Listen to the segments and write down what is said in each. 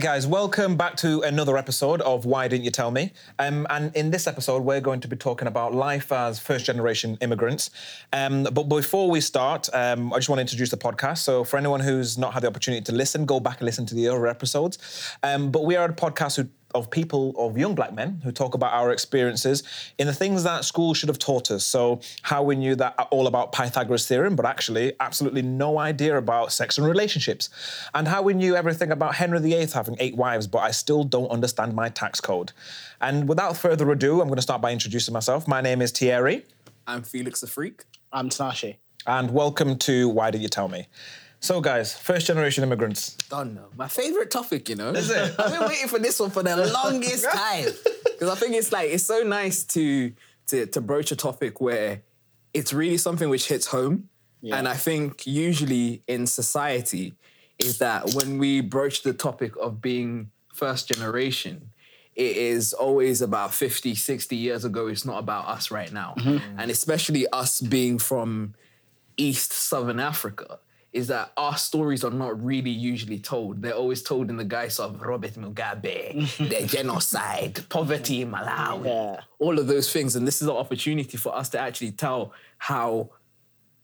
Guys, welcome back to another episode of Why Didn't You Tell Me? Um, and in this episode, we're going to be talking about life as first generation immigrants. Um, but before we start, um, I just want to introduce the podcast. So, for anyone who's not had the opportunity to listen, go back and listen to the other episodes. Um, but we are a podcast who of people, of young black men who talk about our experiences in the things that school should have taught us. So, how we knew that all about Pythagoras' theorem, but actually absolutely no idea about sex and relationships. And how we knew everything about Henry VIII having eight wives, but I still don't understand my tax code. And without further ado, I'm going to start by introducing myself. My name is Thierry. I'm Felix the Freak. I'm Tinashe. And welcome to Why Did You Tell Me? So, guys, first generation immigrants. Don't know. My favorite topic, you know. Is it? I've been waiting for this one for the longest time because I think it's like it's so nice to to to broach a topic where it's really something which hits home, and I think usually in society is that when we broach the topic of being first generation. It is always about 50, 60 years ago. It's not about us right now. Mm-hmm. And especially us being from East Southern Africa is that our stories are not really usually told. They're always told in the guise of Robert Mugabe, the genocide, poverty in Malawi, Yeah. all of those things. And this is an opportunity for us to actually tell how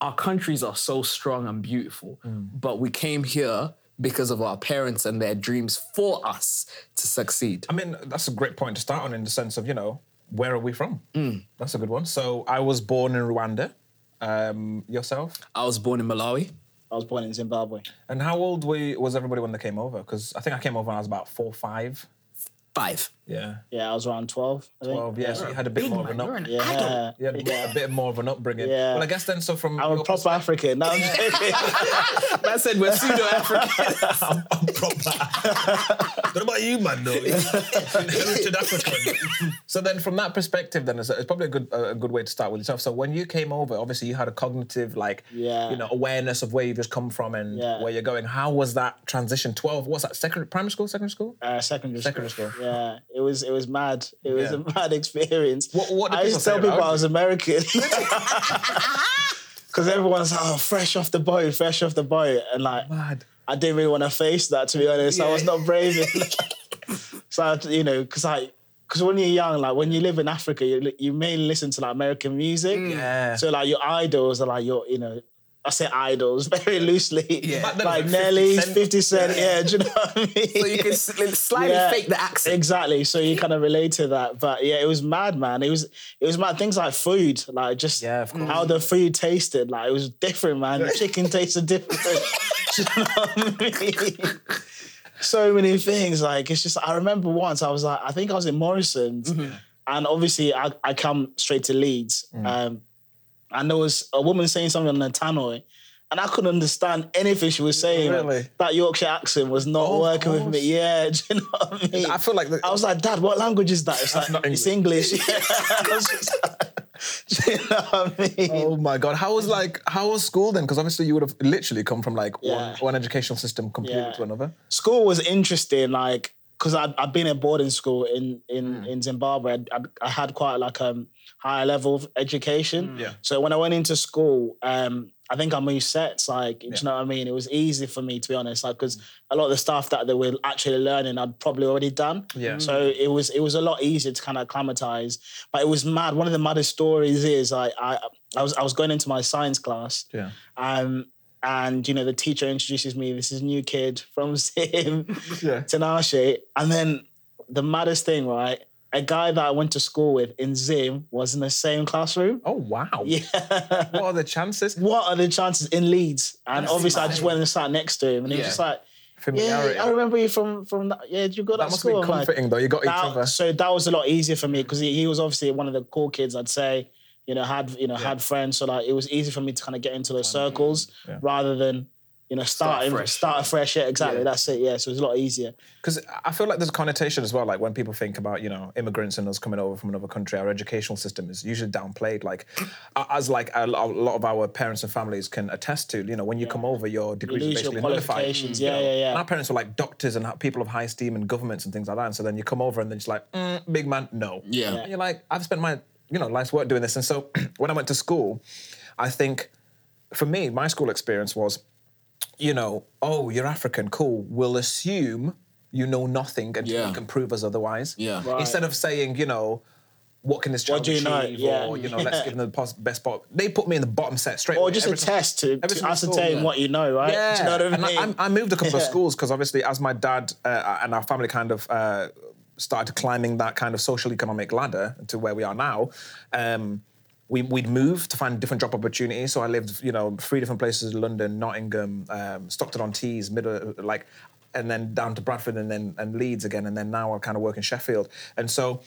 our countries are so strong and beautiful, but we came here because of our parents and their dreams for us to succeed. I mean, that's a great point to start on in the sense of, you know, where are we from? That's a good one. So, I was born in Rwanda. Um, yourself? I was born in Malawi. I was born in Zimbabwe. And how old were you, was everybody when they came over? Because I think I came over when I was about four, five. Five. Yeah. Yeah, I was around 12. I think. 12, yeah. So you had a bit more of an up, Yeah. you had a bit more of an upbringing. Yeah. Well, I guess then, so from I'm a proper African. No, I'm joking. I said we're pseudo African. I'm proper. what about you, man? Though inherited African. so then, from that perspective, then it's, it's probably a good a good way to start with yourself. So when you came over, obviously you had a cognitive like Yeah. you know awareness of where you've just come from and Yeah. where you're going. How was that transition? Twelve? What's that? Secondary primary school? Secondary school? Uh, secondary, Secondary school. school. Yeah, it was it was mad. It was Yeah. a mad experience. What- what I used to tell people I was? American. Because everyone's like, oh, fresh off the boat, fresh off the boat. And like, Mad. I didn't really want to face that, to be honest. I was not brave so, I, you know, because I, because when you're young, like when you live in Africa, you, you mainly listen to like American music. Mm. Yeah. So like your idols are like your, you know, I say idols very loosely. Yeah. Back then it Like was 50 Nelly, 50 Cent. Yeah. do you know what I mean? So you can slightly Yeah, fake the accent. Exactly. So you kind of relate to that. But yeah, it was mad, man. It was it was mad. Things like food, like just Yeah, of course. how the food tasted. Like it was different, man. The chicken tasted different. Do you know what I mean? So many things. Like it's just I remember once I was like, I think I was in Morrison's. And obviously I, I come straight to Leeds. Um, and there was a woman saying something on the tannoy. And I couldn't understand anything she was saying. Really? that Yorkshire accent was not Oh, working with me. Yeah, do you know what I mean? I feel like the- I was like, Dad, what language is that? It's like not it's English. Do you know what I mean? Oh my god! How was like how was school then? Because obviously you would have literally come from like one, one educational system completely Yeah. to another. School was interesting, like because I'd, I'd been at boarding school in in in Zimbabwe. I'd, I'd, had quite like um higher level of education. Yeah. So when I went into school, um, I think I moved sets. Like, do you know what I mean? It was easy for me to be honest, like because a lot of the stuff that they were actually learning, I'd probably already done. Yeah. So it was it was a lot easier to kind of acclimatize. But it was mad. One of the maddest stories is I I I was I was going into my science class. Yeah. Um, and you know the teacher introduces me. This is new kid from Zim, Yeah. Tinashe, and then the maddest thing, right? A guy that I went to school with in Zim was in the same classroom. Oh wow! Yeah. What are the chances? what are the chances in Leeds? And That's obviously, I just went and sat next to him, and he was just like, Familiarity. "Yeah, I remember you from from that. Yeah, did you go to that that must school?" be I'm like, comforting though. You got each other. so that was a lot easier for me because he, he was obviously one of the cool kids. I'd say, you know, had you know had friends, so like it was easy for me to kind of get into those circles Yeah. rather than you know starting fresh. start afresh. Yeah, exactly. Yeah. That's it. Yeah, so it was a lot easier. Because I feel like there's a connotation as well. Like when people think about you know immigrants and us coming over from another country, our educational system is usually downplayed. Like as like a, lot of our parents and families can attest to. You know, when you come over, your degrees are lose your basically nullified. qualifications. You Yeah, know, yeah, yeah. And our parents were like doctors and people of high esteem and governments and things like that. And so then you come over and then it's like, mm, big man, no. Yeah. And you're like, I've spent my you know life's work doing this. And so when I went to school, I think for me, my school experience was you know, oh, you're African, cool. We'll assume you know nothing until Yeah. you can prove us otherwise. Yeah. Right. Instead of saying, you know, what can this child do you know? achieve, Yeah. or you know, let's give them the pos- best spot. They put me in the bottom set straight. Or away, just a time. test to, to single school, ascertain yeah. what you know, right? Yeah, Do you know what I and? I, I moved a couple of schools because obviously, as my dad uh, and our family kind of uh, started climbing that kind of social economic ladder to where we are now. Um, we, we'd moved to find different job opportunities. So I lived, you know, three different places: London, Nottingham, um, Stockton on Tees, middle, like, and then down to Bradford, and then and Leeds again, and then now I kind of work in Sheffield. And so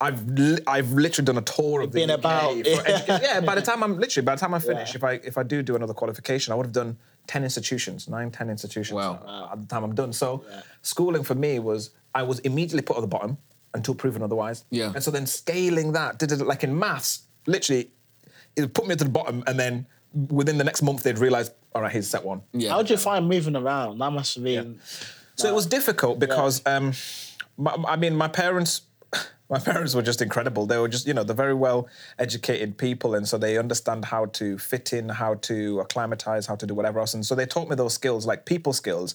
I've li- I've literally done a tour of the been UK about, yeah. yeah. By the time I'm literally by the time I finish, Yeah. if I if I do do another qualification, I would have done ten institutions, nine, ten institutions. Wow. At the time I'm done. So schooling for me was I was immediately put at the bottom until proven otherwise. Yeah. And so then scaling that, did it like in maths, literally, it put me to the bottom, and then within the next month they'd realise, all right, here's set one. Yeah. How do you find moving around? That must have been. So it was difficult because, um, my, I mean, my parents, my parents were just incredible. They were just, you know, they're very well educated people, and so they understand how to fit in, how to acclimatize, how to do whatever else. And so they taught me those skills, like people skills,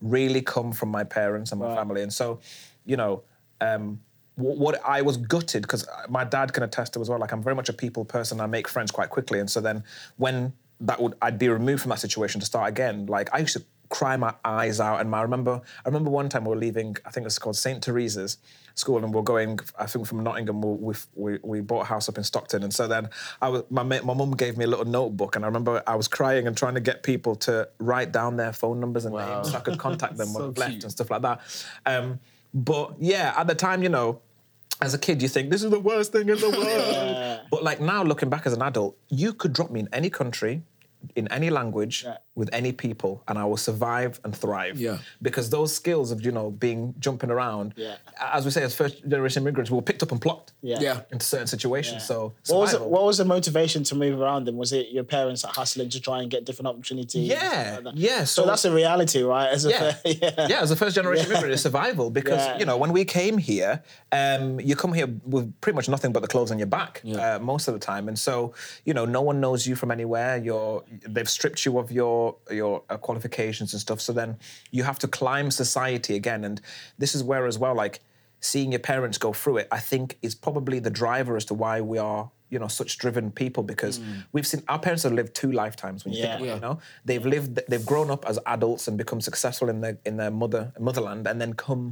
really come from my parents and my family. And so, you know. Um, wh- what I was gutted because my dad can attest to as well. Like I'm very much a people person. I make friends quite quickly, and so then when that would I'd be removed from that situation to start again. Like I used to cry my eyes out, and my, I remember I remember one time we were leaving. I think it's called Saint Teresa's school, and we're going. I think from Nottingham. We we we bought a house up in Stockton, and so then I was my ma- my mum gave me a little notebook, and I remember I was crying and trying to get people to write down their phone numbers and names so I could contact them when So I've left and stuff like that. Um, but yeah, at the time, you know, as a kid, you think this is the worst thing in the world. But like now, looking back as an adult, you could drop me in any country, in any language, Yeah. With any people, and I will survive and thrive. Yeah. Because those skills of you know being jumping around, Yeah. as we say, as first generation immigrants, we were picked up and plucked. Yeah. Yeah. Into certain situations, so What was, it, what was the motivation to move around then? Was it your parents are hustling to try and get different opportunities? Yeah, and like that? yeah, So, so- that's a reality, right? As a yeah. yeah. yeah, as a first generation Yeah. immigrant, it's survival because Yeah. you know when we came here, um, you come here with pretty much nothing but the clothes on your back uh, most of the time, and so you know no one knows you from anywhere. You're they've stripped you of your your uh, qualifications and stuff, so then you have to climb society again, and this is where as well like seeing your parents go through it, I think is probably the driver as to why we are. You know, such driven people because we've seen our parents have lived two lifetimes. When you think Yeah. about it, you know, they've lived, they've grown up as adults and become successful in their in their mother motherland, and then come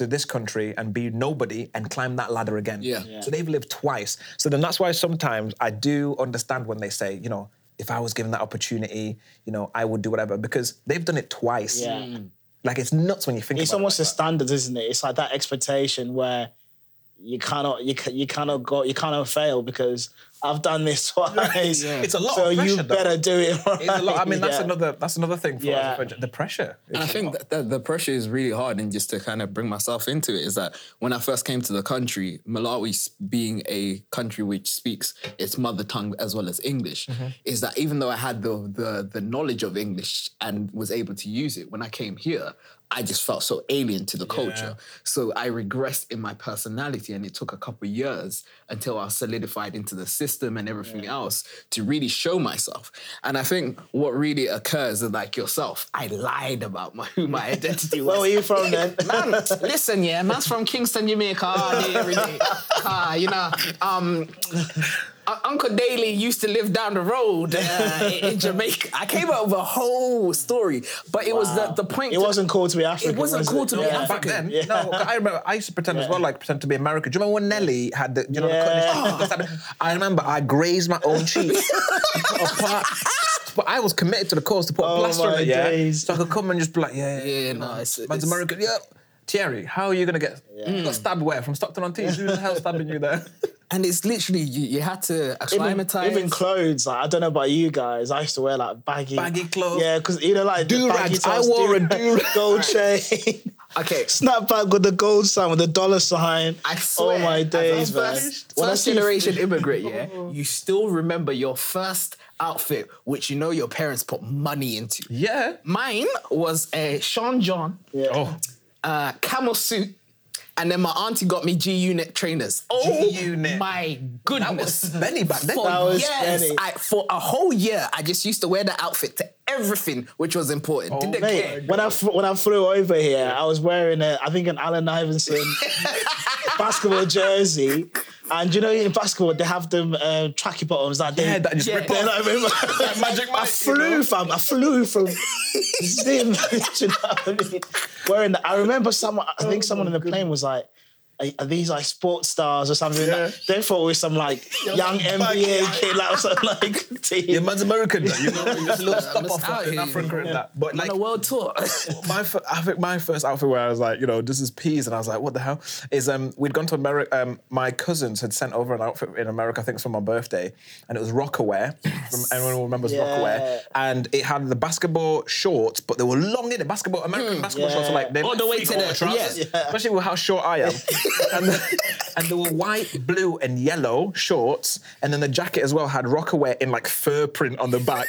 to this country and be nobody and climb that ladder again. Yeah. Yeah. So they've lived twice. So then that's why sometimes I do understand when they say, you know, if I was given that opportunity, you know, I would do whatever because they've done it twice. Yeah. Mm. Like it's nuts when you think It's about almost it. a standard, isn't it? It's like that expectation where you cannot you you cannot go you cannot fail because I've done this twice. It's a lot So of you pressure, though. better do it right. It's a lot. I mean, that's Yeah. another. That's another thing for Yeah. us, the pressure. And I think that, that the pressure is really hard, and just to kind of bring myself into it, is that when I first came to the country, Malawi being a country which speaks its mother tongue as well as English, mm-hmm. is that even though I had the, the the knowledge of English and was able to use it, when I came here, I just felt so alien to the culture. So I regressed in my personality, and it took a couple of years until I solidified into the system and everything else to really show myself. And I think what really occurs is like yourself, I lied about my, who my identity was. Where were you from then? Man, listen, yeah, man's from Kingston, Jamaica, all day, every day. Ah, you know, um, uh, Uncle Daly used to live down the road uh, in in Jamaica. I came up with a whole story, but it was the, the point. It to- wasn't cool to be African. It wasn't was cool to be Yeah. Back then, African. no, I remember. I used to pretend as well, like pretend to be American. Do you remember when Nelly had the, you know, Yeah. the cutting- I remember I grazed my own cheek. but I was committed to the cause to put a Oh plaster on my it, yeah. days. So I could come and just be like, yeah, yeah, Yeah, no, it's, man's it's- American, yeah. Thierry, how are you gonna get? You got stabbed where? From Stockton on Tees? Who the hell stabbing you there? And it's literally you, you had to Even, acclimatize. even clothes, like I don't know about you guys. I used to wear like baggy, Baggy clothes. Yeah, because you know, like Do-rags. baggy I wore a do-rag. gold chain, okay, snapback with the gold sign with the dollar sign. I swear, oh my days, man! First, When I first generation immigrant, yeah, you still remember your first outfit, which you know your parents put money into. yeah. Mine was a Sean John Yeah. Oh, uh, camel suit and then my auntie got me G Unit trainers. Oh G-Unit. my goodness! That was Benny back then. For That was years. I, for a whole year, I just used to wear that outfit to everything which was important. Oh, Didn't care. When I when I flew over here, I was wearing a I think an Allen Iverson basketball jersey, and you know in basketball they have them uh, tracky bottoms that they Yeah, that just Yeah. rip off. I remember Magic I Mike, you flew know? from I flew from Zim. you know I mean? Wearing that. I remember someone. I think someone in the plane was like. Are, are these like sports stars or something? Yeah. They thought it was some like young NBA kid, like some like team. Yeah, man's American. though. You know, just a little stop off out in here, Africa you that. But On a world tour. my, fir- I think my first outfit where I was like, you know, this is peas, and I was like, what the hell? Is um, we'd gone to America. Um, my cousins had sent over an outfit in America, I think, it's for my birthday, and it was Rocawear. From, everyone remembers Yeah. Rocawear, and it had the basketball shorts, but they were long in it. Basketball American basketball shorts are like they're All like the way to three-quarter the- trousers, yeah. especially with how short I am. And, and they were white, blue, and yellow shorts, and then the jacket as well had Rocawear in like fur print on the back,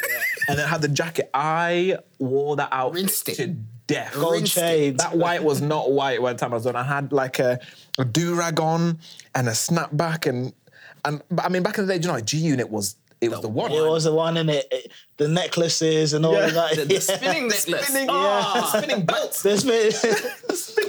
and it had the jacket. I wore that out Rinsed it. to death. Gold rinsed it. chains. That white was not white when the time I was done. I had like a, a do rag on and a snapback and and but I mean back in the day, do you know, like G Unit was it was the one. It was the one in it, it- the necklaces and all Yeah. of that. the, the yeah. spinning necklace. Spinning, Ah. spinning belts. There's been,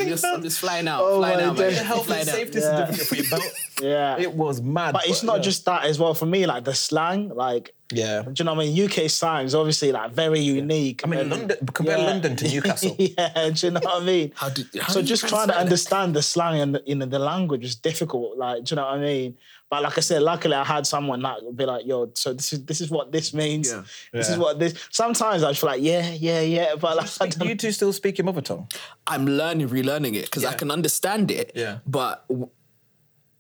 I'm just, I'm just flying out, Oh flying my out, days. man. Health and Flying out. safety Yeah. certificate for your belt. yeah. It was mad. but it's not yeah. just that as well. For me, like the slang, like Yeah. do you know what I mean? UK slang is obviously like very unique. I mean and- London compare Yeah. London to Newcastle. yeah, do you know what I mean? How do- how so just trying to that? understand the slang and you know the language is difficult. Like, do you know what I mean? But like I said, luckily I had someone that would be like, "Yo, so this is this is what this means. Yeah. This Yeah. is what this." Sometimes I feel like, "Yeah, yeah, yeah," but like, I Do you two still speak your mother tongue? I'm learning, relearning it because I can understand it. Yeah. But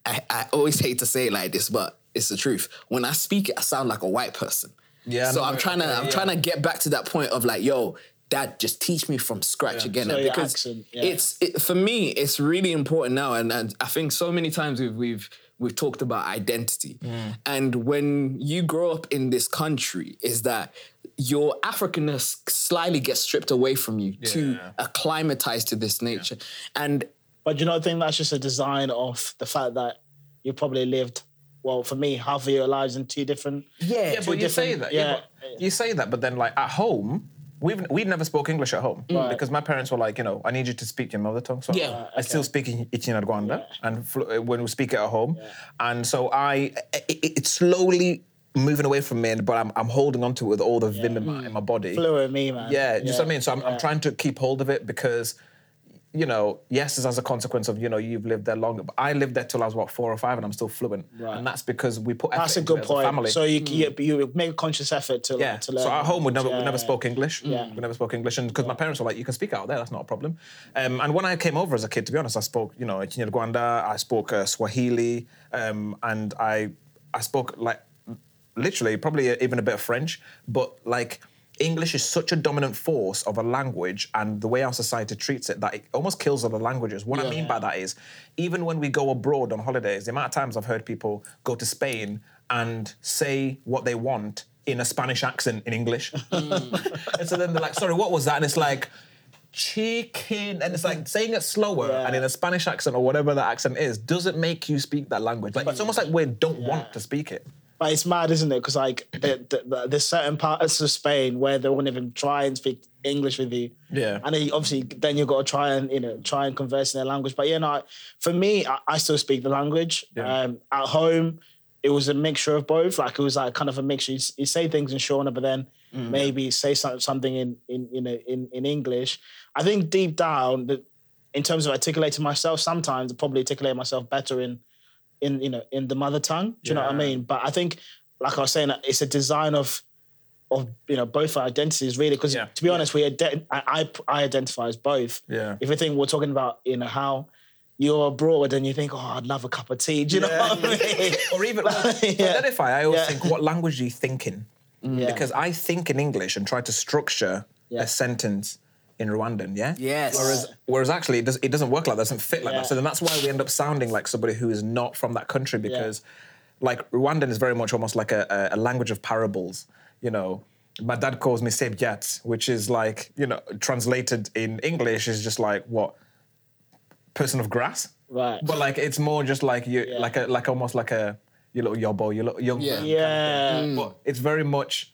I, I always hate to say it like this, but it's the truth. When I speak it, I sound like a white person. Yeah, So no, I'm trying to, I'm yeah. trying to get back to that point of like, yo, dad, just teach me from scratch again. So because accent, yeah. it's it, for me, it's really important now, and, and I think so many times we've we've we've talked about identity, Mm. and when you grow up in this country, is that your Africanness slightly gets stripped away from you to Yeah. acclimatize to this nature, and But do you not think that's just a design of the fact that you probably lived, well, for me, half of your lives in two different. yeah, Yeah, but you say that. Yeah, yeah. but you say that, but then like at home, we've we never spoke English at home mm. because my parents were like, you know, I need you to speak your mother tongue. So Yeah. Ah, I still speak in Ichinyarwanda and fl- uh, when we speak it at home, and so I it, it- it's slowly moving away from me, but I'm, I'm holding on to it with all the vim in my, in my body. Fluent me, man. Yeah, you know what I mean? So I'm, I'm trying to keep hold of it because, you know, yes, it's as a consequence of, you know, you've lived there longer. But I lived there till I was, what, four or five and I'm still fluent. Right. And that's because we put effort That's a into it good as a point. family. So you, you you make a conscious effort to yeah. to learn. So at home we never Yeah, we never spoke English. Yeah. We never spoke English, and because my parents were like, "You can speak out there. That's not a problem." Um, and when I came over as a kid, to be honest, I spoke you know Kinyarwanda, I spoke uh, Swahili, um, and I I spoke like literally probably even a bit of French, but like. English is such a dominant force of a language and the way our society treats it that it almost kills other languages. What I mean by that is, even when we go abroad on holidays, the amount of times I've heard people go to Spain and say what they want in a Spanish accent in English. Hmm. and so then they're like, sorry, what was that? And it's like, chicken. And it's like saying it slower Yeah. and in a Spanish accent or whatever that accent is doesn't make you speak that language. Like, it's almost like we don't want to speak it. But it's mad, isn't it? Because like the, the, the, there's certain parts of Spain where they won't even try and speak English with you. Yeah. And then you, obviously, then you've got to try and you know try and converse in their language. But you know, for me, I, I still speak the language. Yeah. Um, at home, it was a mixture of both. Like it was like kind of a mixture. You, you say things in Shona, but then Mm. maybe say some, something in in you know in in English. I think deep down, that in terms of articulating myself, sometimes I probably articulate myself better in in you know in the mother tongue. Do you know what I mean? But I think, like I was saying, it's a design of of you know both our identities really. Because Yeah. to be honest, we ident- I, I I identify as both. Yeah. If you think we're talking about you know how you're abroad and you think, oh, I'd love a cup of tea. Do you know what I mean? or even to Yeah. identify, I always Yeah. think, what language are you thinking? Mm. Yeah. Because I think in English and try to structure Yeah. a sentence in Rwandan, yeah? Yes. Whereas, whereas actually, it, does, it doesn't work like that, it doesn't fit like Yeah. that. So then that's why we end up sounding like somebody who is not from that country because, like, Rwandan is very much almost like a, a, language of parables, you know. My dad calls me Sebyat, which is like, you know, translated in English is just like, what? person of grass. Right. but like it's more just like you, Yeah. like a, like almost like a your little yobbo, your little young. Yeah. Yeah. kind of thing. But it's very much.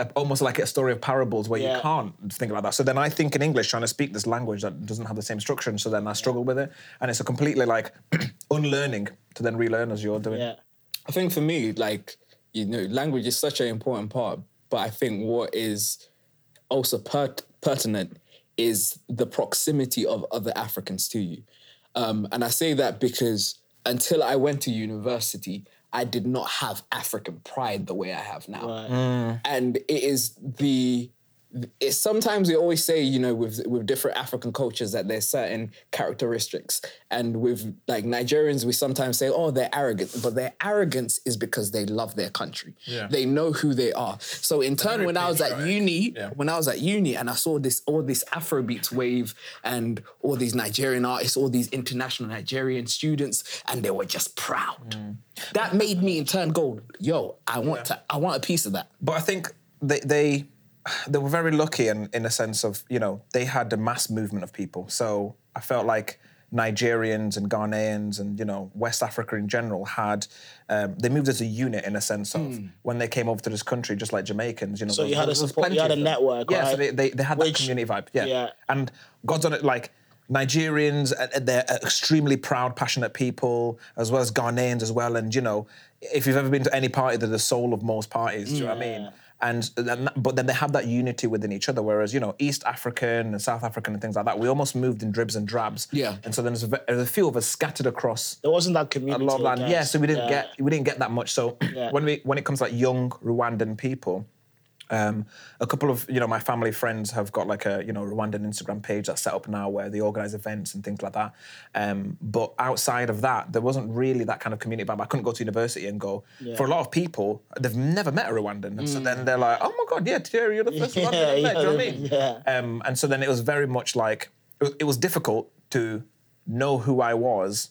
A- Almost like a story of parables where Yeah. you can't think about that. So then I think in English, trying to speak this language that doesn't have the same structure, and so then I struggle with it, and it's a completely like unlearning to then relearn as you're doing. Yeah. I think for me, like, you know, language is such an important part, but I think what is also per- pertinent is the proximity of other Africans to you. Um, and I say that because until I went to university, I did not have African pride the way I have now. Right. Mm. And it is the it's sometimes we always say, you know, with with different African cultures that there's certain characteristics. And with like Nigerians, we sometimes say, oh, they're arrogant. But their arrogance is because they love their country. Yeah. They know who they are. So in turn, when I was at uni, Yeah. when I was at uni and I saw this all this Afrobeats wave and all these Nigerian artists, all these international Nigerian students, and they were just proud. Mm. That made me in turn go, yo, I want to I want a piece of that. But I think they they they were very lucky in in a sense of you know they had a mass movement of people. So I felt like Nigerians and Ghanaians and you know West Africa in general had um, they moved as a unit in a sense of when they came over to this country, just like Jamaicans. You know. So you there- had a support- you had a network, Yeah, so they, they, they had that community vibe. Yeah. yeah. and God's on it like. Nigerians, uh, they're extremely proud, passionate people, as well as Ghanaians as well. And you know, if you've ever been to any party, they're the soul of most parties. Do you know what I mean? And but then they have that unity within each other. Whereas you know, East African and South African and things like that, we almost moved in dribs and drabs. Yeah. And so then there's a, there's a few of us scattered across There wasn't that community. a lot of land. Yeah, so we didn't Yeah. get we didn't get that much. So Yeah. when we when it comes to like young Rwandan people. Um, a couple of you know my family friends have got like a you know Rwandan Instagram page that's set up now where they organize events and things like that. Um, but outside of that, there wasn't really that kind of community vibe. I couldn't go to university and go. For a lot of people, they've never met a Rwandan, and so then they're like, "Oh my god, yeah, Thierry, you're the first Yeah, Rwandan I've met." Do you know what I yeah, mean? yeah. Um, and so then it was very much like it was difficult to know who I was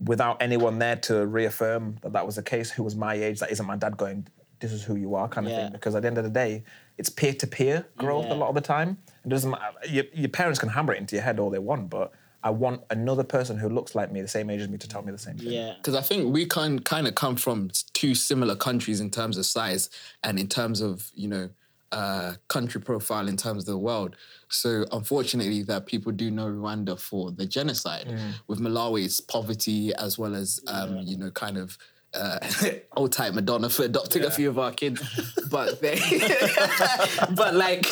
without anyone there to reaffirm that that was the case. Who was my age? That isn't my dad going. This is who you are, kind of Yeah. thing. Because at the end of the day, it's peer to peer growth Yeah. a lot of the time. It doesn't matter. Your, your parents can hammer it into your head all they want, but I want another person who looks like me, the same age as me, to tell me the same thing. Yeah. Because I think we can kind of come from two similar countries in terms of size and in terms of, you know, uh, country profile in terms of the world. So unfortunately, that people do know Rwanda for the genocide. Mm. With Malawi, it's poverty as well as, um, you know, kind of uh, old type Madonna for adopting a few of our kids. but they, but like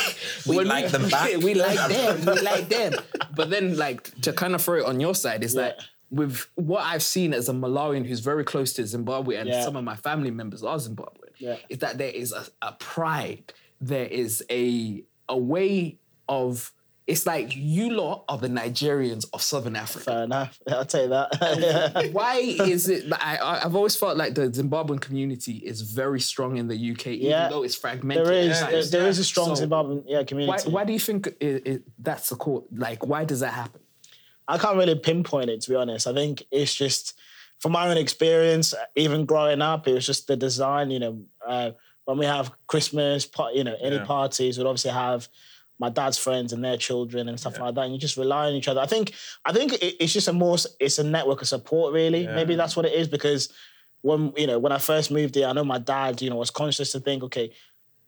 We like them back. we like them. We like them. But then, like to kind of throw it on your side, is that with what I've seen as a Malawian who's very close to Zimbabwe and Yeah. some of my family members are Zimbabwean, Yeah. is that there is a, a pride, there is a a way of it's like you lot are the Nigerians of Southern Africa. Fair enough. I'll take that. Why is it? that I, I- I've always felt like the Zimbabwean community is very strong in the UK, even Yeah. though it's fragmented. there is at there, times. there is a strong So Zimbabwean yeah, community. why do you think it, it, that's the core? Like, why does that happen? I can't really pinpoint it to be honest. I think it's just from my own experience, even growing up, it was just the design. You know, uh, when we have Christmas, you know, any Yeah. parties, we'd obviously have my dad's friends and their children and stuff like that. And you just rely on each other. I think I think it, it's just a more it's a network of support really. Maybe that's what it is because when you know when I first moved here, I know my dad you know was conscious to think, okay,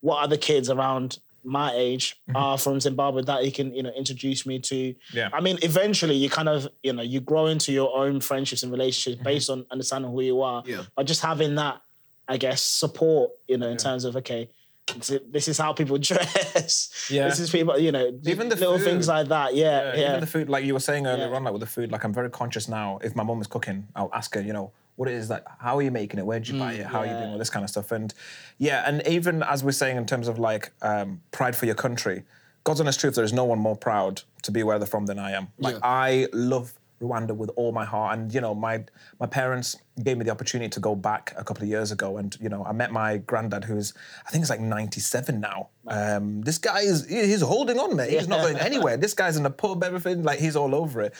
what other kids around my age mm-hmm. are from Zimbabwe that he can you know introduce me to. Yeah. I mean, eventually you kind of you know you grow into your own friendships and relationships mm-hmm. based on understanding who you are. Yeah. But just having that, I guess, support you know in terms of okay. This- This is how people dress. Yeah. This is people, you know, Even the little food. things like that. Yeah, yeah. Even the food, like you were saying earlier Yeah. on, like with the food, like I'm very conscious now. If my mom is cooking, I'll ask her, you know, what it is that, how are you making it? Where'd you buy it? How are you doing Mm, all this kind of stuff? And yeah, and even as we're saying in terms of like um, pride for your country, God's honest truth, there is no one more proud to be where they're from than I am. Like Yeah. I love Rwanda with all my heart, and you know, my my parents, gave me the opportunity to go back a couple of years ago, and you know, I met my granddad, who's I think he's like 97 now. Um, this guy is he's holding on, mate. He's not going anywhere. This guy's in the pub, everything like he's all over it.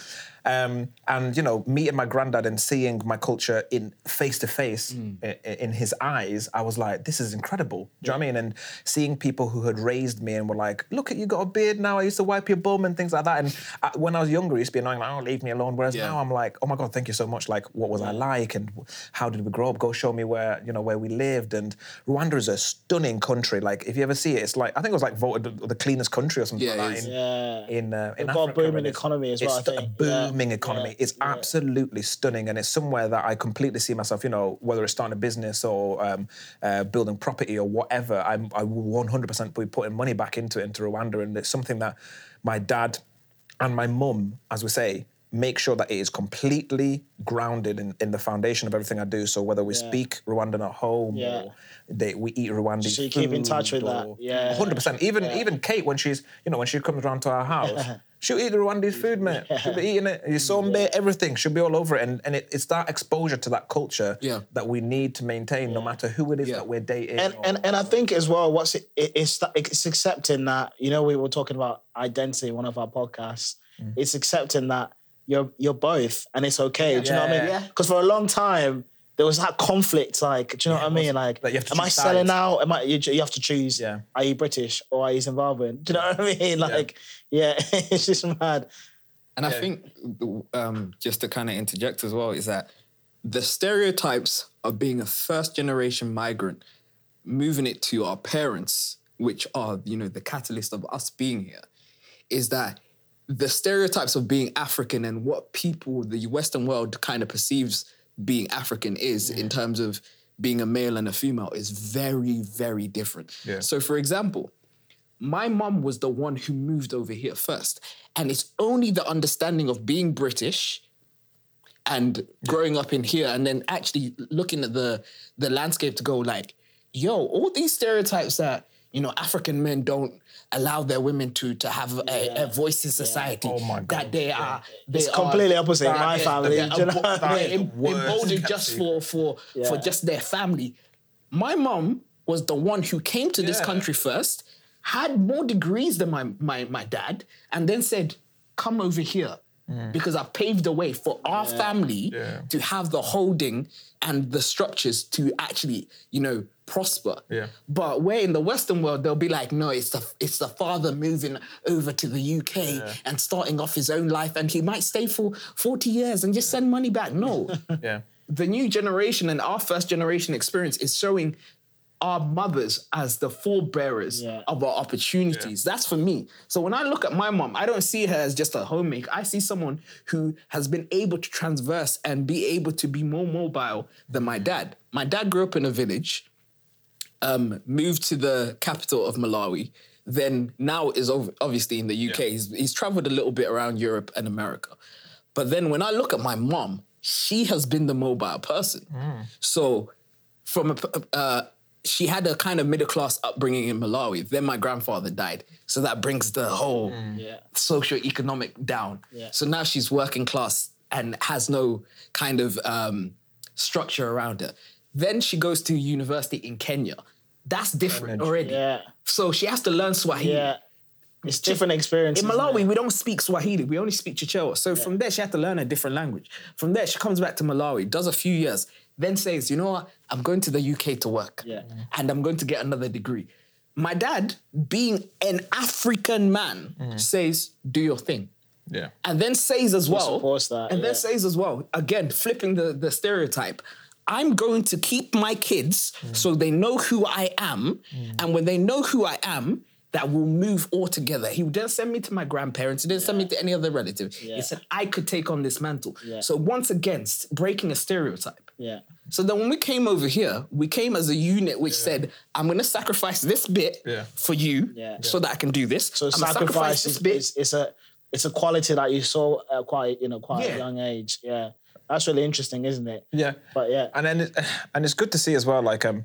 Um, and you know, meeting my granddad and seeing my culture in face to face in his eyes, I was like, this is incredible. Do you know what I mean? And seeing people who had raised me and were like, look at you got a beard now. I used to wipe your bum and things like that. And I, when I was younger, it used to be annoying, like, oh, leave me alone. Whereas Yeah. now I'm like, oh my god, thank you so much. Like, what was I like, and how did we grow up? Go show me where you know where we lived. And Rwanda is a stunning country. Like, if you ever see it, it's like I think it was like voted the- the cleanest country or something Yeah, like it that. is. In, Yeah. in, uh, in They've got a booming economy as well, It's I a think. Yeah. booming economy. Yeah. It's absolutely stunning, and it's somewhere that I completely see myself. You know, whether it's starting a business or um, uh, building property or whatever, I'm, I will 100% be putting money back into it into Rwanda, and it's something that my dad and my mum, as we say. Make sure that it is completely grounded in, in the foundation of everything I do. So whether we Yeah. speak Rwandan at home Yeah. or they, we eat Rwandan. So you keep in touch with that. Yeah. 100%. Even Yeah. even Kate, when she's, you know, when she comes around to our house, she'll eat the Rwandese food, mate. She'll be eating it. Isombe, everything. She'll be all over it. And, and it, it's that exposure to that culture Yeah. that we need to maintain no matter who it is Yeah. that we're dating. and, or- and and I think as well, what's it, it, it's that- it's accepting that you know we were talking about identity in one of our podcasts. Mm. It's accepting that you're you're both, and it's okay. Do you know what I mean? Yeah. Because for a long time there was that conflict. Like, do you know what I mean? Like, Like, you have to am I choose selling out? Am I? You, you have to choose. Yeah. Are you British or are you Zimbabwean? Do you know what I mean? Like, yeah, it's just mad. And I think um, just to kind of interject as well is that the stereotypes of being a first generation migrant, moving it to our parents, which are you know the catalyst of us being here, is that the stereotypes of being African and what people the Western world kind of perceives being African is in terms of being a male and a female is very very different. Yeah. So for example, my mum was the one who moved over here first. And it's only the understanding of being British and growing up in here and then actually looking at the the landscape to go like, yo, all these stereotypes that, you know, African men don't allow their women to to have a, a voice in society. Oh my God, That they are they It's are completely opposite in my family, they're you know embo- what I they're mean? em- Worst emboldened just for for for just their family. My mom was the one who came to this country first, had more degrees than my my my dad, and then said, "Come over here." Because I paved the way for our family Yeah. to have the holding and the structures to actually, you know, prosper. Yeah. But where in the Western world they'll be like, no, it's the it's the father moving over to the UK and starting off his own life, and he might stay for forty years and just send money back. No, yeah. the new generation and our first generation experience is showing our mothers as the forebearers Yeah. of our opportunities. That's for me. So when I look at my mom, I don't see her as just a homemaker. I see someone who has been able to transverse and be able to be more mobile than my dad. My dad grew up in a village, um, moved to the capital of Malawi, then now is ov- obviously in the UK. He's, he's traveled a little bit around Europe and America. But then when I look at my mom, she has been the mobile person. So from a, uh, she had a kind of middle class upbringing in Malawi. Then my grandfather died, so that brings the whole Yeah. socioeconomic down. Yeah. So now she's working class and has no kind of um, structure around her. Then she goes to university in Kenya. That's different already. Yeah. So she has to learn Swahili. Yeah. It's different experience. In Malawi, we don't speak Swahili. We only speak Chichewa. So from there, she had to learn a different language. From there, she comes back to Malawi, does a few years, then says, you know what? I'm going to the UK to work. Yeah. And I'm going to get another degree. My dad, being an African man, says, do your thing. Yeah. And then says as well, supports that, and yeah. then says as well, again, flipping the, the stereotype. I'm going to keep my kids Mm. so they know who I am. And when they know who I am, that will move all together. He didn't send me to my grandparents. He didn't send me to any other relative. Yeah. He said I could take on this mantle. Yeah. So once again, breaking a stereotype. Yeah. So then when we came over here, we came as a unit which said, I'm going to sacrifice this bit Yeah. for you Yeah. so that I can do this. So I'm gonna sacrifice this is, bit. is, is a it's a quality that you saw at quite you know quite Yeah. a young age. Yeah, that's really interesting, isn't it? Yeah. But yeah, And then, and it's good to see as well, like um,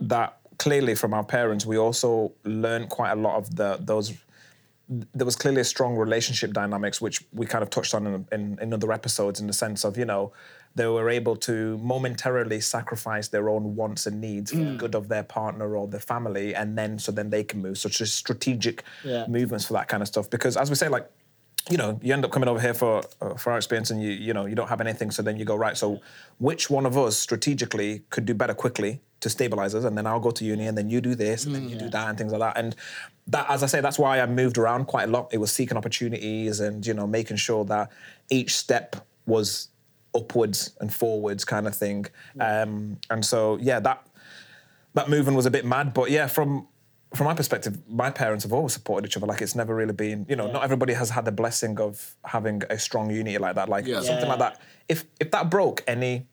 that clearly from our parents, we also learned quite a lot of the those there was clearly a strong relationship dynamics, which we kind of touched on in, in, in other episodes, in the sense of you know they were able to momentarily sacrifice their own wants and needs for the good of their partner or their family, and then so then they can move. Such as strategic Yeah. movements for that kind of stuff. Because as we say, like you know, you end up coming over here for uh, for our experience, and you you know you don't have anything. So then you go right. So which one of us strategically could do better quickly to stabilize us, and then I'll go to uni, and then you do this, and then you do that, and things like that. And that, as I say, that's why I moved around quite a lot. It was seeking opportunities, and you know, making sure that each step was upwards and forwards, kind of thing. Um, and so yeah, that that movement was a bit mad, but yeah, from from my perspective, my parents have always supported each other. Like it's never really been, you know, not everybody has had the blessing of having a strong unity like that. Like Yeah. something like that. If if that broke any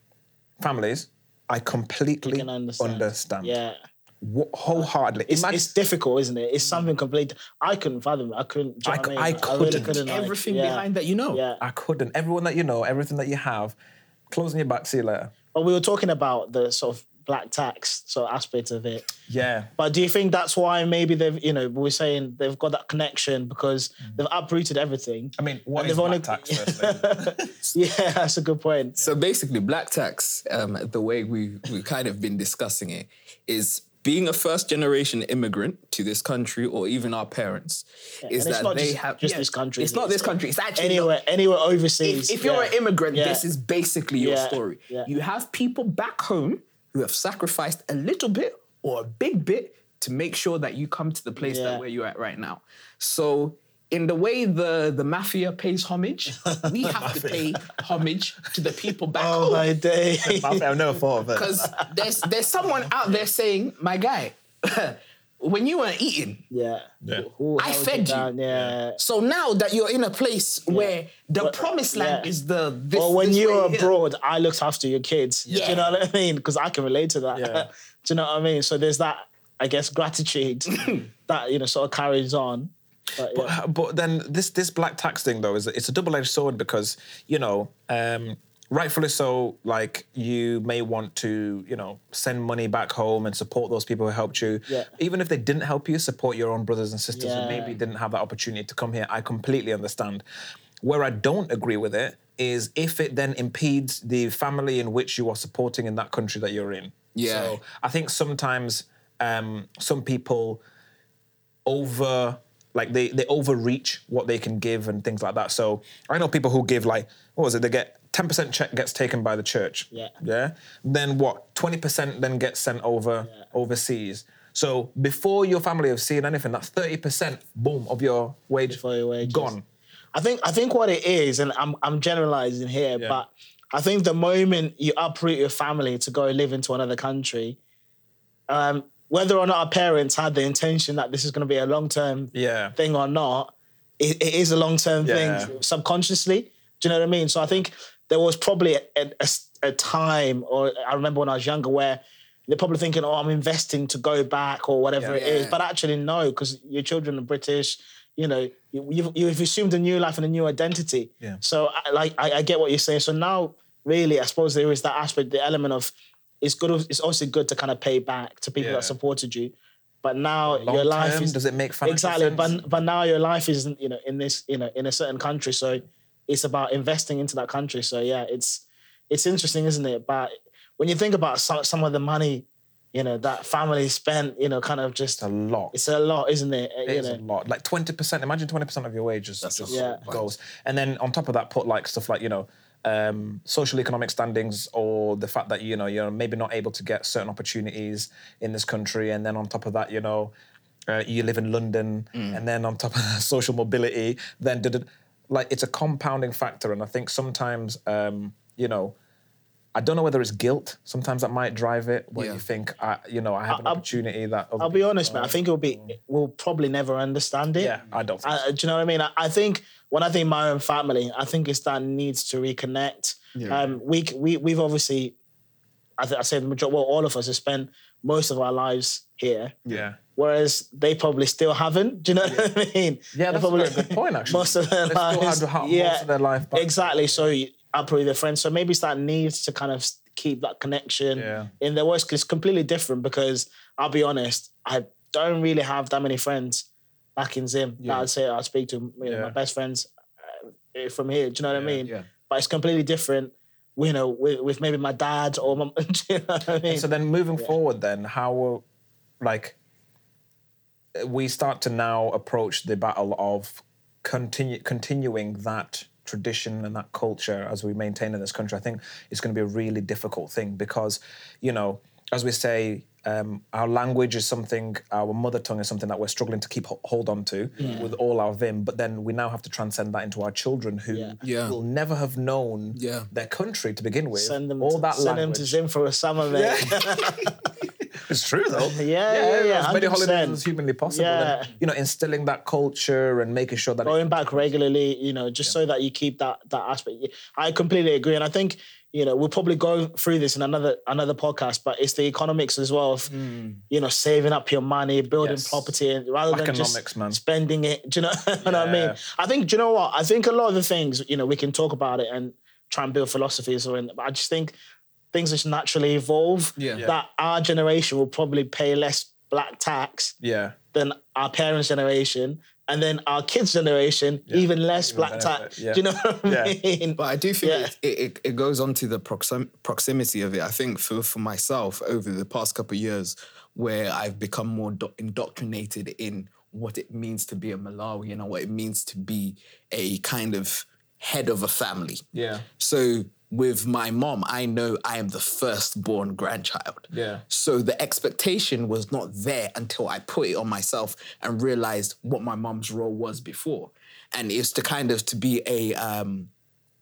families, I completely understand. understand. Yeah. Wh- wholeheartedly. It's, Imagine- it's difficult, isn't it? It's something complete. I couldn't fathom it. I couldn't. do you I know what I mean? really couldn't. couldn't. like, Everything yeah. behind that, you know. Yeah. I couldn't. Everyone that you know, everything that you have, closing your back, see you later. But we were talking about the sort of black tax sort of aspect of it. Yeah. But do you think that's why maybe they've, you know, we're saying they've got that connection because they've uprooted everything? I mean, what And they've black only- tax, firstly? yeah, that's a good point. So basically, black tax, um, the way we we kind of been discussing it, is being a first generation immigrant to this country, or even our parents, is it's that not they just- have just this country, It's not this country. It's actually Anywhere, anywhere overseas. if, if you're yeah. an immigrant, Yeah. this is basically your Yeah, story. yeah. You have people back home who have sacrificed a little bit or a big bit to make sure that you come to the place Yeah. that where you're at right now. So in the way the, the mafia pays homage, we have to pay homage to the people back Oh home. my day. I've never thought of it. Because there's there's someone out there saying, my guy, when you weren't eating, yeah. Yeah. Who I fed you. down? Yeah. so now that you're in a place where the promised land yeah. is the this, Or when this you way were here. abroad, I looked after your kids. Do you know what I mean? Because I can relate to that. Yeah. Do you know what I mean? So there's that, I guess, gratitude that you know sort of carries on. But, yeah. Uh, but then this this black tax thing though is it's a double edged sword because you know um, rightfully so like you may want to you know send money back home and support those people who helped you Yeah. even if they didn't help you support your own brothers and sisters who maybe didn't have that opportunity to come here I completely understand where I don't agree with it is if it then impedes the family in which you are supporting in that country that you're in Yeah. so I think sometimes um, some people over like they they overreach what they can give and things like that. So I know people who give like what was it? They get ten percent check gets taken by the church. Yeah. Yeah. Then what? Twenty percent then gets sent over overseas. So before your family have seen anything, that's thirty percent boom of your wage Before your wages. gone. I think I think what it is, and I'm I'm generalizing here, Yeah. but I think the moment you uproot your family to go live into another country, um, whether or not our parents had the intention that this is going to be a long term Yeah. thing or not, it, it is a long term Yeah. thing subconsciously. Do you know what I mean? So I think there was probably a, a- a time, or I remember when I was younger, where they're probably thinking, "Oh, I'm investing to go back or whatever Yeah. it is," but actually no, because your children are British. You know, you, you've, you've assumed a new life and a new identity. Yeah. So, I, like, I, I get what you're saying. So now, really, I suppose there is that aspect, the element of it's good. It's also good to kind of pay back to people Yeah. that supported you. But now Long your life term, is does it make financial exactly. sense? But but now your life isn't you know in this you know in a certain country. So it's about investing into that country. So yeah, it's it's interesting, isn't it? But when you think about some, some of the money, you know that family spent, you know, kind of just It's a lot. it's a lot, isn't it? It you is a lot. Like twenty percent. Imagine twenty percent of your wages just, lot. goes, and then on top of that, put like stuff like you know, um, social economic standings, or the fact that you know you're maybe not able to get certain opportunities in this country, and then on top of that, you know, uh, you live in London, and then on top of that, social mobility, then did it, like it's a compounding factor, and I think sometimes, um, you know. I don't know whether it's guilt. Sometimes that might drive it, where Yeah. you think, I, you know, I have an I'll- opportunity that. other I'll be honest, man. I think it'll be we'll probably never understand it. Yeah, I don't. Think so. I, do you know what I mean? I, I think when I think my own family, I think it's that needs to reconnect. Um, we we we've obviously, I, th- I say the majority, well, all of us have spent most of our lives here, yeah. whereas they probably still haven't. Do you know what I mean? Yeah, They that's a good point, actually. Most of their They've still lives, had ha- most yeah, of their life back. exactly. So uproot their friends. So maybe it's that needs to kind of keep that connection Yeah. in their words. 'cause it's completely different because I'll be honest, I don't really have that many friends back in Zim that I'd say I speak to you know, Yeah. my best friends uh, from here. Do you know what I mean? Yeah. But it's completely different. You know, with, with maybe my dad or my. You know what I mean? So then, moving forward, then how will, like, we start to now approach the battle of continue continuing that tradition and that culture as we maintain in this country. I think it's going to be a really difficult thing because, you know, as we say. Um, our language is something, our mother tongue is something that we're struggling to keep hold on to with all our vim. But then we now have to transcend that into our children who Yeah. Yeah. will never have known Yeah. their country to begin with. send them all to, that send them to Zim for a summer, mate. It's true though. Yeah, yeah, yeah, As many 100%. holidays as humanly possible. Yeah. And, you know, instilling that culture and making sure that going back regularly, you know, just so that you keep that that aspect. I completely agree, and I think you know we'll probably go through this in another another podcast. But it's the economics as well of hmm. you know saving up your money, building Yes. property, and rather than Economics, just man. spending it. Do you know what I mean? I think. Do you know what? I think a lot of the things you know we can talk about it and try and build philosophies, or but I just think things just naturally evolve. Yeah. Yeah. That our generation will probably pay less black tax yeah. than our parents' generation, and then our kids' generation even less Even black benefit, tax. yeah. Do you know what I Yeah. mean? But I do think Yeah. it, it, it- it goes on to the proxim- proximity of it. I think for, for myself over the past couple of years, where I've become more do- indoctrinated in what it means to be a Malawian and what it means to be a kind of head of a family. Yeah. So with my mom, I know I am the firstborn grandchild. Yeah. So the expectation was not there until I put it on myself and realized what my mom's role was before, and it's to kind of to be a um,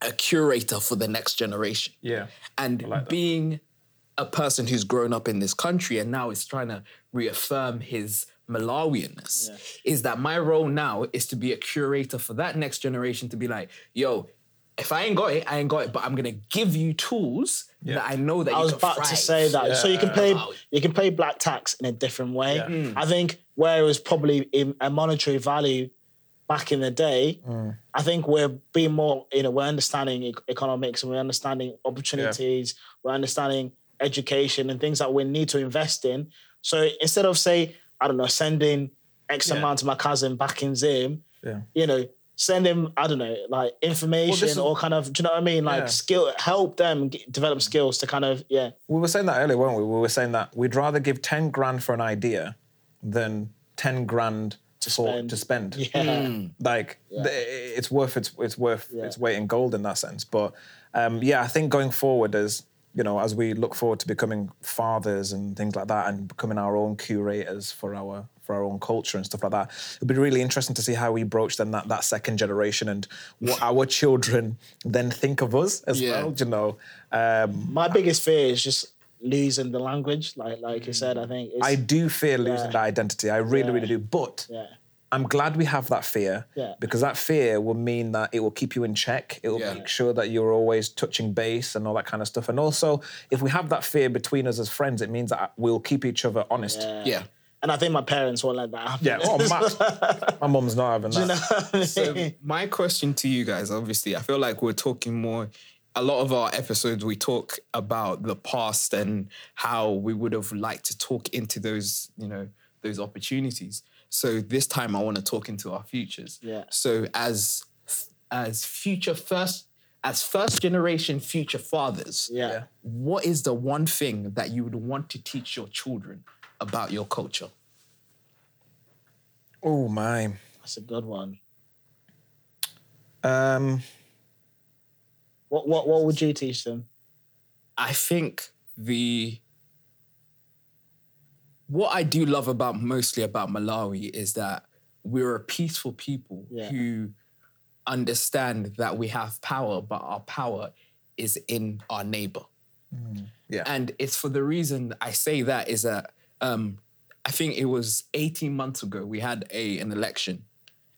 a curator for the next generation. Yeah. And like being a person who's grown up in this country and now is trying to reaffirm his Malawianness is that my role now is to be a curator for that next generation to be like, yo, if I ain't got it, I ain't got it, but I'm gonna give you tools that I know that I you was can about thrive. to say that. So you can pay you can pay black tax in a different way. Yeah. Mm. I think where it was probably in a monetary value back in the day, Mm. I think we're being more, you know, we're understanding economics and we're understanding opportunities, we're understanding education and things that we need to invest in. So instead of say, I don't know, sending X Yeah. amount to my cousin back in Zim, Yeah. you know, send him, I don't know, like information is- or kind of, do you know what I mean? Like Yeah. skill, help them get, develop skills to kind of, yeah. We were saying that earlier, weren't we? We were saying that we'd rather give 10 grand for an idea than 10 grand to for, spend. to spend. Yeah. Like th- it's worth its it's worth Yeah. its weight in gold in that sense. But um, yeah, I think going forward as you know, as we look forward to becoming fathers and things like that, and becoming our own curators for our for our own culture and stuff like that, it'd be really interesting to see how we broach then that that second generation and what our children then think of us as Yeah. well. You know, um, My biggest fear is just losing the language. Like like you said, I think it's, I do fear losing Yeah. that identity. I really, Yeah. really do. But yeah. I'm glad we have that fear Yeah. because that fear will mean that it will keep you in check. It will Yeah. make sure that you're always touching base and all that kind of stuff. And also, if we have that fear between us as friends, it means that we'll keep each other honest. Yeah. Yeah. And I think my parents won't let that happen. oh, my, my mum's not having that. So my question to you guys, obviously, I feel like we're talking more. A lot of our episodes, we talk about the past and how we would have liked to talk into those, you know, those opportunities. So this time, I want to talk into our futures. Yeah. So as as future first, as first generation future fathers, yeah. what is the one thing that you would want to teach your children about your culture? Oh my. That's a good one. Um, What what what would you teach them? I think the what I do love about mostly about Malawi is that we're a peaceful people Yeah. who understand that we have power, but our power is in our neighbor. yeah. And it's for the reason I say that is that um, I think it was 18 months ago we had a an election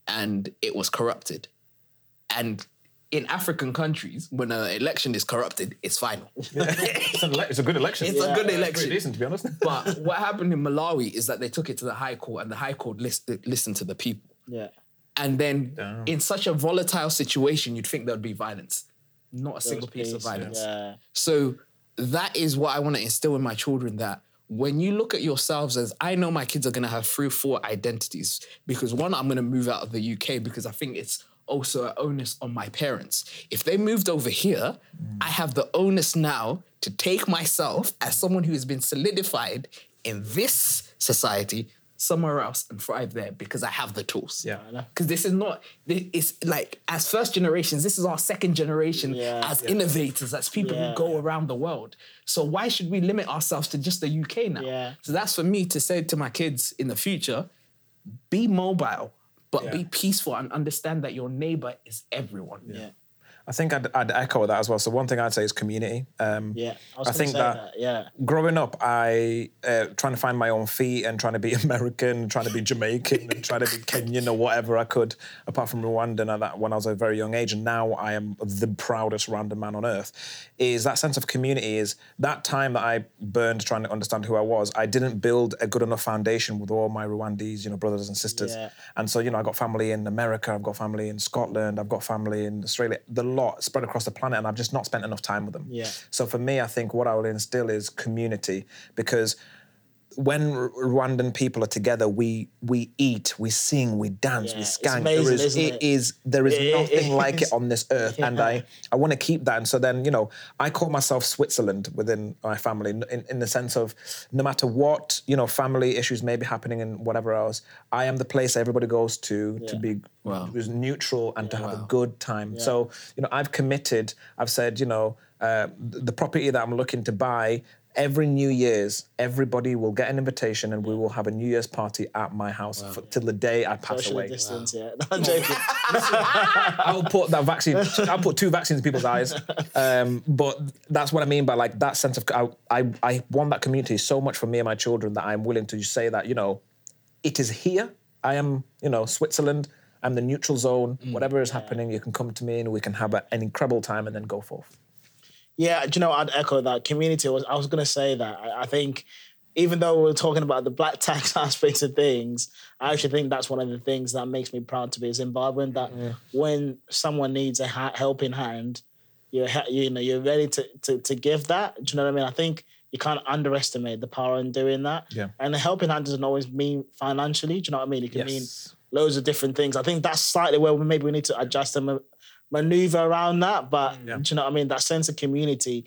and it was corrupted. And in African countries, when an election is corrupted, it's final. it's, an ele- it's a good election. It's a good Pretty election. decent, to be honest. But what happened in Malawi is that they took it to the High Court, and the High Court list, listened to the people. Yeah. And then, Damn. in such a volatile situation, you'd think there would be violence. Not a single piece of violence. Yeah. So that is what I want to instill in my children: that when you look at yourselves as I know my kids are going to have three or four identities because one, I'm going to move out of the UK because I think it's also an onus on my parents. If they moved over here, mm. I have the onus now to take myself as someone who has been solidified in this society somewhere else and thrive there because I have the tools. Yeah. Because this is not, it's like as first generations, this is our second generation Yeah. as innovators, as people Yeah. who go around the world. So why should we limit ourselves to just the UK now? Yeah. So that's for me to say to my kids in the future, be mobile, but Yeah. be peaceful and understand that your neighbor is everyone. Yeah. I think I'd, I'd echo that as well. So one thing I'd say is community. Um, Yeah. I, was I think say that, Yeah. growing up, I uh, trying to find my own feet and trying to be American, trying to be Jamaican, and trying to be Kenyan or whatever I could, apart from Rwandan at that when I was a very young age, and now I am the proudest Rwandan man on earth. Is that sense of community? Is that time that I burned trying to understand who I was? I didn't build a good enough foundation with all my Rwandese, you know, brothers and sisters. Yeah. And so, you know, I got family in America, I've got family in Scotland, I've got family in Australia, the lot spread across the planet, and I've just not spent enough time with them. Yeah. So for me, I think what I will instill is community because when R- Rwandan people are together, we we eat, we sing, we dance, Yeah, we it's skank. amazing, there is isn't it it? is there is It nothing like it on this earth, and I I want to keep that. And so then you know, I call myself Switzerland within my family in, in the sense of no matter what you know family issues may be happening and whatever else, I am the place everybody goes to to be Wow. neutral and to have a good time. So you know, I've committed. I've said, you know, uh, the property that I'm looking to buy. Every New Year's, everybody will get an invitation, and we will have a New Year's party at my house for, till the day I pass Social away. distance. Yeah. No, I'm joking. I'll put that vaccine. I'll put two vaccines in people's eyes. Um, but that's what I mean by like that sense of. I, I I want that community so much for me and my children that I'm willing to say that you know, it is here. I am you know Switzerland. I'm the neutral zone. Whatever is happening, you can come to me and we can have a, an incredible time and then go forth. Yeah, do you know, I'd echo that. Community was I was gonna say that. I, I think even though we're talking about the black tax aspects of things, I actually think that's one of the things that makes me proud to be a Zimbabwean. That when someone needs a ha- helping hand, you're you know you're ready to, to to give that. Do you know what I mean? I think you can't underestimate the power in doing that. Yeah. And a helping hand doesn't always mean financially. Do you know what I mean? It can mean loads of different things. I think that's slightly where we, maybe we need to adjust ma- maneuver around that. But Yeah. do you know what I mean? That sense of community,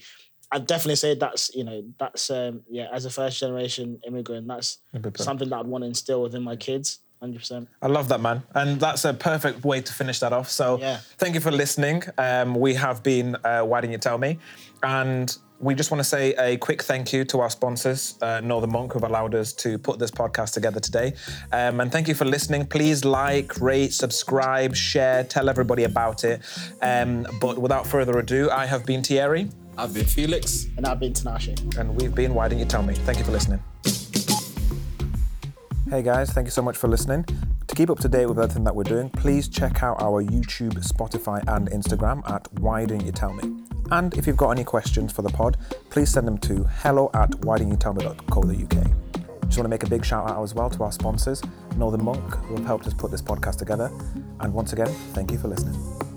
I'd definitely say that's you know that's um, yeah as a first generation immigrant, that's something that I'd want to instill within my kids. Hundred percent. I love that, man. And that's a perfect way to finish that off. So Yeah. thank you for listening. Um, we have been uh, Why Didn't You Tell Me? And we just want to say a quick thank you to our sponsors, uh, Northern Monk, who've allowed us to put this podcast together today. Um, and thank you for listening. Please like, rate, subscribe, share, tell everybody about it. Um, but without further ado, I have been Thierry, I've been Felix. And I've been Tinashe. and we've been Why Didn't You Tell Me? Thank you for listening. Hey guys, thank you so much for listening. To keep up to date with everything that we're doing, please check out our YouTube, Spotify, and Instagram at Why Didn't You Tell Me? And if you've got any questions for the pod, please send them to hello at whydidn'tyoutellme.co.uk. Just want to make a big shout out as well to our sponsors, Northern Monk, who have helped us put this podcast together. And once again, thank you for listening.